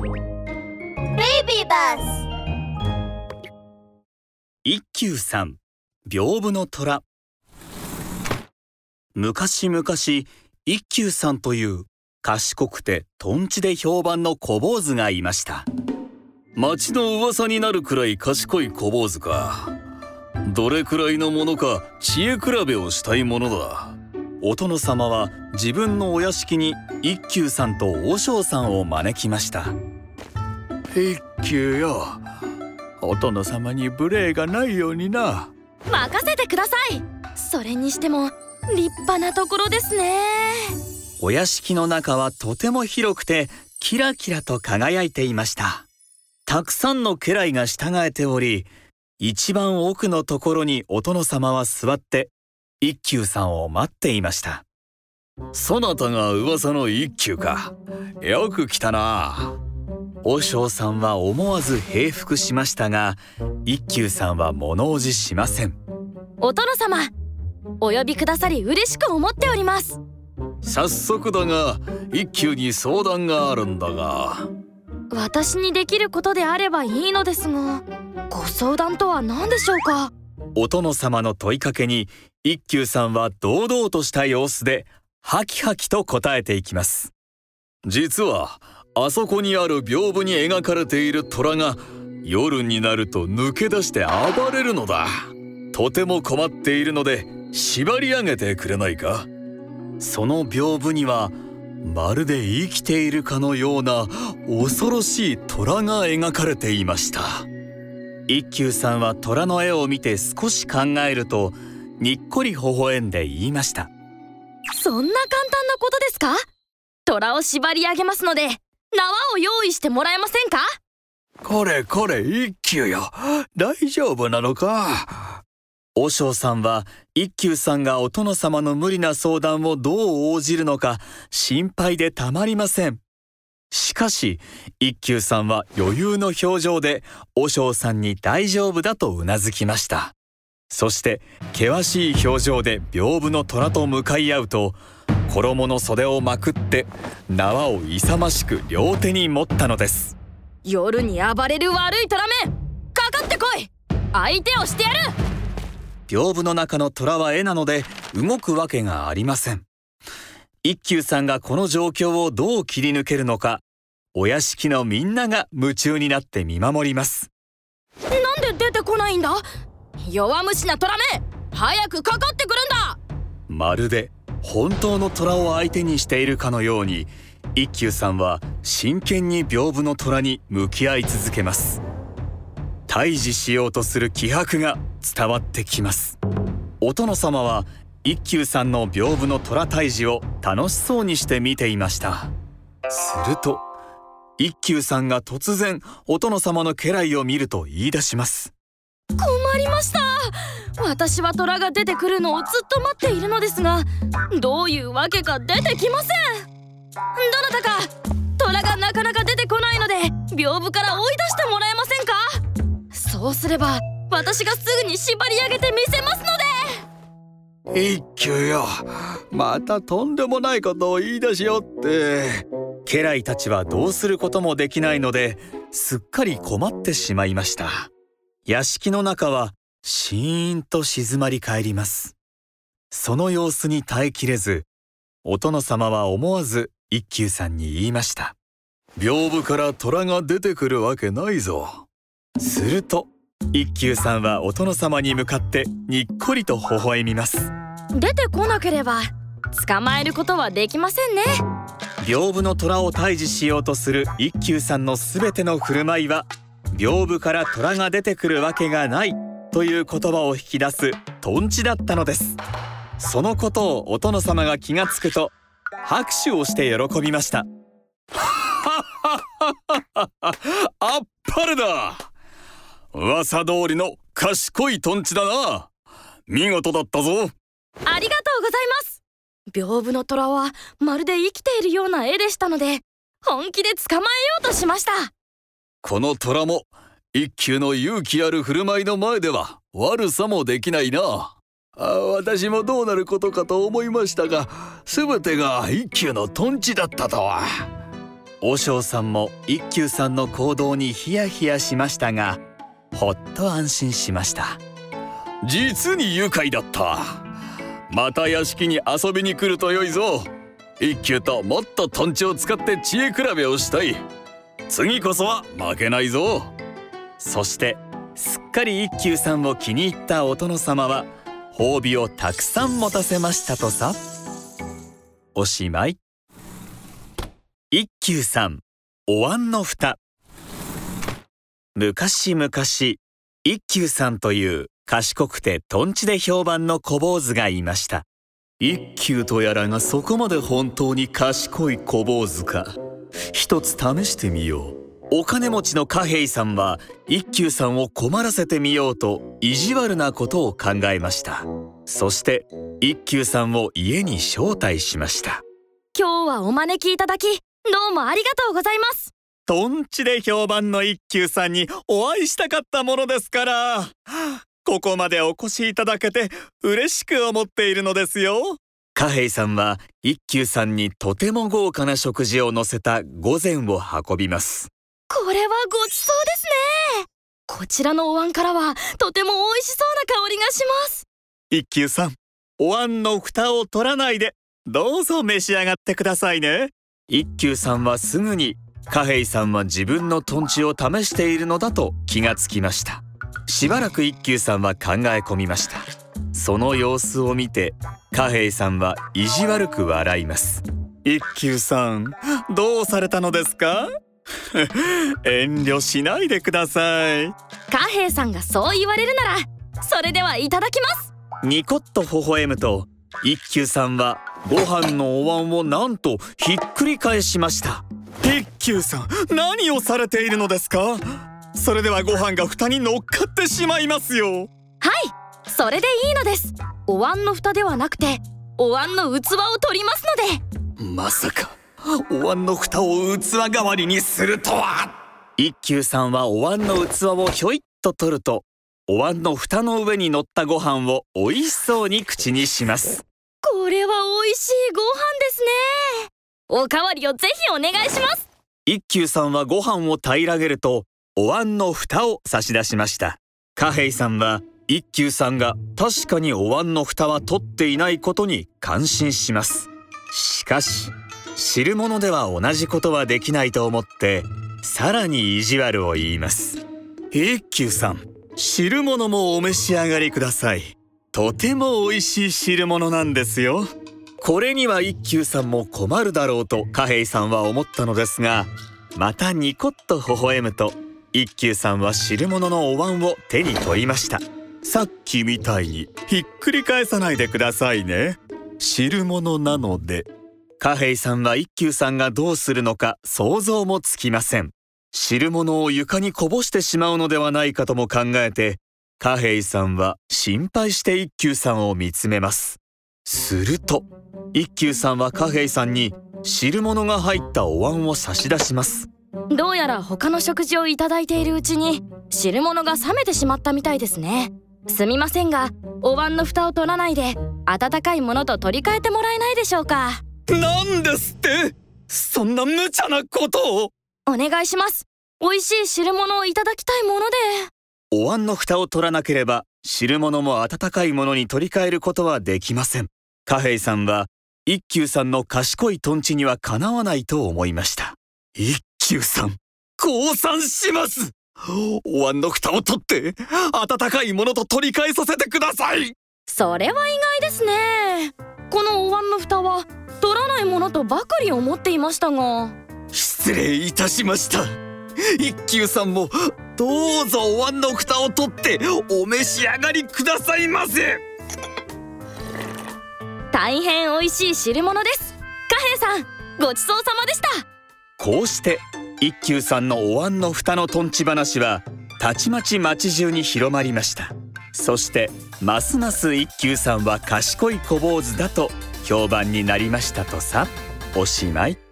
Baby bus 一休さん屏風の虎。昔々一休さんという賢くてとんちで評判の小坊主がいました。町の噂になるくらい賢い小坊主か。どれくらいのものか知恵比べをしたいものだ。お殿様は自分のお屋敷に一休さんと和尚さんを招きました。一休よお殿様に無礼がないようにな。任せてください。それにしても立派なところですね。お屋敷の中はとても広くてキラキラと輝いていました。たくさんの家来が従えており一番奥のところにお殿様は座って一休さんを待っていました。そなたが噂の一休か。よく来たな和尚さんは思わず平服しましたが一休さんは物おじしません。お殿様お呼びくださり嬉しく思っております。早速だが一休に相談があるんだが。私にできることであればいいのですがご相談とは何でしょうか？お殿様の問いかけに一休さんは堂々とした様子でハキハキと答えていきます。実はあそこにある屏風に描かれている虎が夜になると抜け出して暴れるのだ。とても困っているので縛り上げてくれないか？その屏風にはまるで生きているかのような恐ろしい虎が描かれていました。一休さんは虎の絵を見て少し考えるとにっこり微笑んで言いました。そんな簡単なことですか？虎を縛り上げますので縄を用意してもらえませんか？これこれ一休よ。大丈夫なのか？和尚さんは一休さんがお殿様の無理な相談をどう応じるのか心配でたまりません。しかし一休さんは余裕の表情で和尚さんに大丈夫だとうなずきました。そして険しい表情で屏風の虎と向かい合うと衣の袖をまくって縄を勇ましく両手に持ったのです。夜に暴れる悪い虎めかかってこい。相手をしてやる。屏風の中の虎は絵なので動くわけがありません。一休さんがこの状況をどう切り抜けるのかお屋敷のみんなが夢中になって見守ります。なんで出てこないんだ？弱虫な虎め早くかかってくるんだ。まるで本当の虎を相手にしているかのように一休さんは真剣に屏風の虎に向き合い続けます。退治しようとする気迫が伝わってきます。お殿様は一休さんの屏風の虎退治を楽しそうにして見ていました。すると一休さんが突然お殿様の家来を見ると言い出します。困りました。私は虎が出てくるのをずっと待っているのですがどういうわけか出てきません。どなたか虎がなかなか出てこないので屏風から追い出してもらえませんか？そうすれば私がすぐに縛り上げてみせますので。一休よ。またとんでもないことを言い出しよって。家来たちはどうすることもできないのですっかり困ってしまいました。屋敷の中はシーンと静まり返ります。その様子に耐えきれずお殿様は思わず一休さんに言いました。屏風から虎が出てくるわけないぞ。すると一休さんはお殿様に向かってにっこりと微笑みます。出てこなければ捕まえることはできませんね。屏風の虎を退治しようとする一休さんのすべての振る舞いは屏風から虎が出てくるわけがないという言葉を引き出すトンチだったのです。そのことをお殿様が気がつくと拍手をして喜びました。あっぱれだ噂通りの賢いトンチだな見事だったぞありがとうございます屏風の虎はまるで生きているような絵でしたので本気で捕まえようとしましたこの虎も一休の勇気ある振る舞いの前では悪さもできないな。あ私もどうなることかと思いましたが全てが一休のトンチだったとは。和尚さんも一休さんの行動にヒヤヒヤしましたがほっと安心しました。実に愉快だった。また屋敷に遊びに来ると良いぞ。一休ともっとトンチを使って知恵比べをしたい。次こそは負けないぞ。そしてすっかり一休さんを気に入ったお殿様は褒美をたくさん持たせましたとさおしまい。一休さんお椀の蓋。昔々一休さんという賢くてとんちで評判の小坊主がいました。一休とやらがそこまで本当に賢い小坊主か。一つ試してみよう。お金持ちの貨幣さんは一休さんを困らせてみようと意地悪なことを考えました。そして一休さんを家に招待しました。今日はお招きいただきどうもありがとうございます。とんちで評判の一休さんにお会いしたかったものですから。ここまでお越しいただけて嬉しく思っているのですよ。貨幣さんは一休さんにとても豪華な食事を乗せた御膳を運びますこれはごちそうですね。こちらのお椀からはとても美味しそうな香りがします。一休さんお椀の蓋を取らないでどうぞ召し上がってくださいね。一休さんはすぐに貨幣さんは自分のトンチを試しているのだと気がつきました。しばらく一休さんは考え込みました。その様子を見て貨幣さんは意地悪く笑います。一休さんどうされたのですか？遠慮しないでください。貨幣さんがそう言われるならそれではいただきます。ニコッと微笑むと一休さんはご飯のお椀をなんとひっくり返しました。一休さん何をされているのですか？それではご飯が蓋に乗っかってしまいますよ。はいそれでいいのです。お椀の蓋ではなくてお椀の器を取りますので。まさかお椀の蓋を器代わりにするとは。一休さんはお椀の器をひょいっと取るとお椀の蓋の上に乗ったご飯を美味しそうに口にします。これは美味しいご飯ですね。おかわりをぜひお願いします。一休さんはご飯を平らげるとお椀の蓋を差し出しました。貨幣さんは一休さんが確かにお椀の蓋は取っていないことに感心します。しかし知る者では同じことはできないと思ってさらに意地悪を言います。一休さん汁物もお召し上がりください。とても美味しい汁物なんですよ。これには一休さんも困るだろうと貨幣さんは思ったのですがまたニコッと微笑むと一休さんは汁物のお椀を手に取りました。さっきみたいにひっくり返さないでくださいね。汁物なので貨幣さんは一休さんがどうするのか想像もつきません。汁物を床にこぼしてしまうのではないかとも考えて貨幣さんは心配して一休さんを見つめます。すると一休さんは貨幣さんに汁物が入ったお椀を差し出します。どうやら他の食事をいただいているうちに汁物が冷めてしまったみたいですね。すみませんがお椀の蓋を取らないで温かいものと取り替えてもらえないでしょうか。なんですって？そんな無茶なことを？お願いします。美味しい汁物をいただきたいもので。お椀の蓋を取らなければ汁物も温かいものに取り替えることはできません。貨幣さんは一休さんの賢いトンチにはかなわないと思いました。一休さん降参します！お椀の蓋を取って温かいものと取り替えさせてください！それは意外ですね。このお椀の蓋は取らないものとばかり思っていましたが。失礼いたしました。一休さんもどうぞお椀の蓋を取ってお召し上がりくださいませ。大変美味しい汁物です。貨幣さんごちそうさまでした。こうして一休さんのお椀の蓋のとんち話はたちまち町中に広まりました。そしてますます一休さんは賢い小坊主だと評判になりましたとさ。おしまい。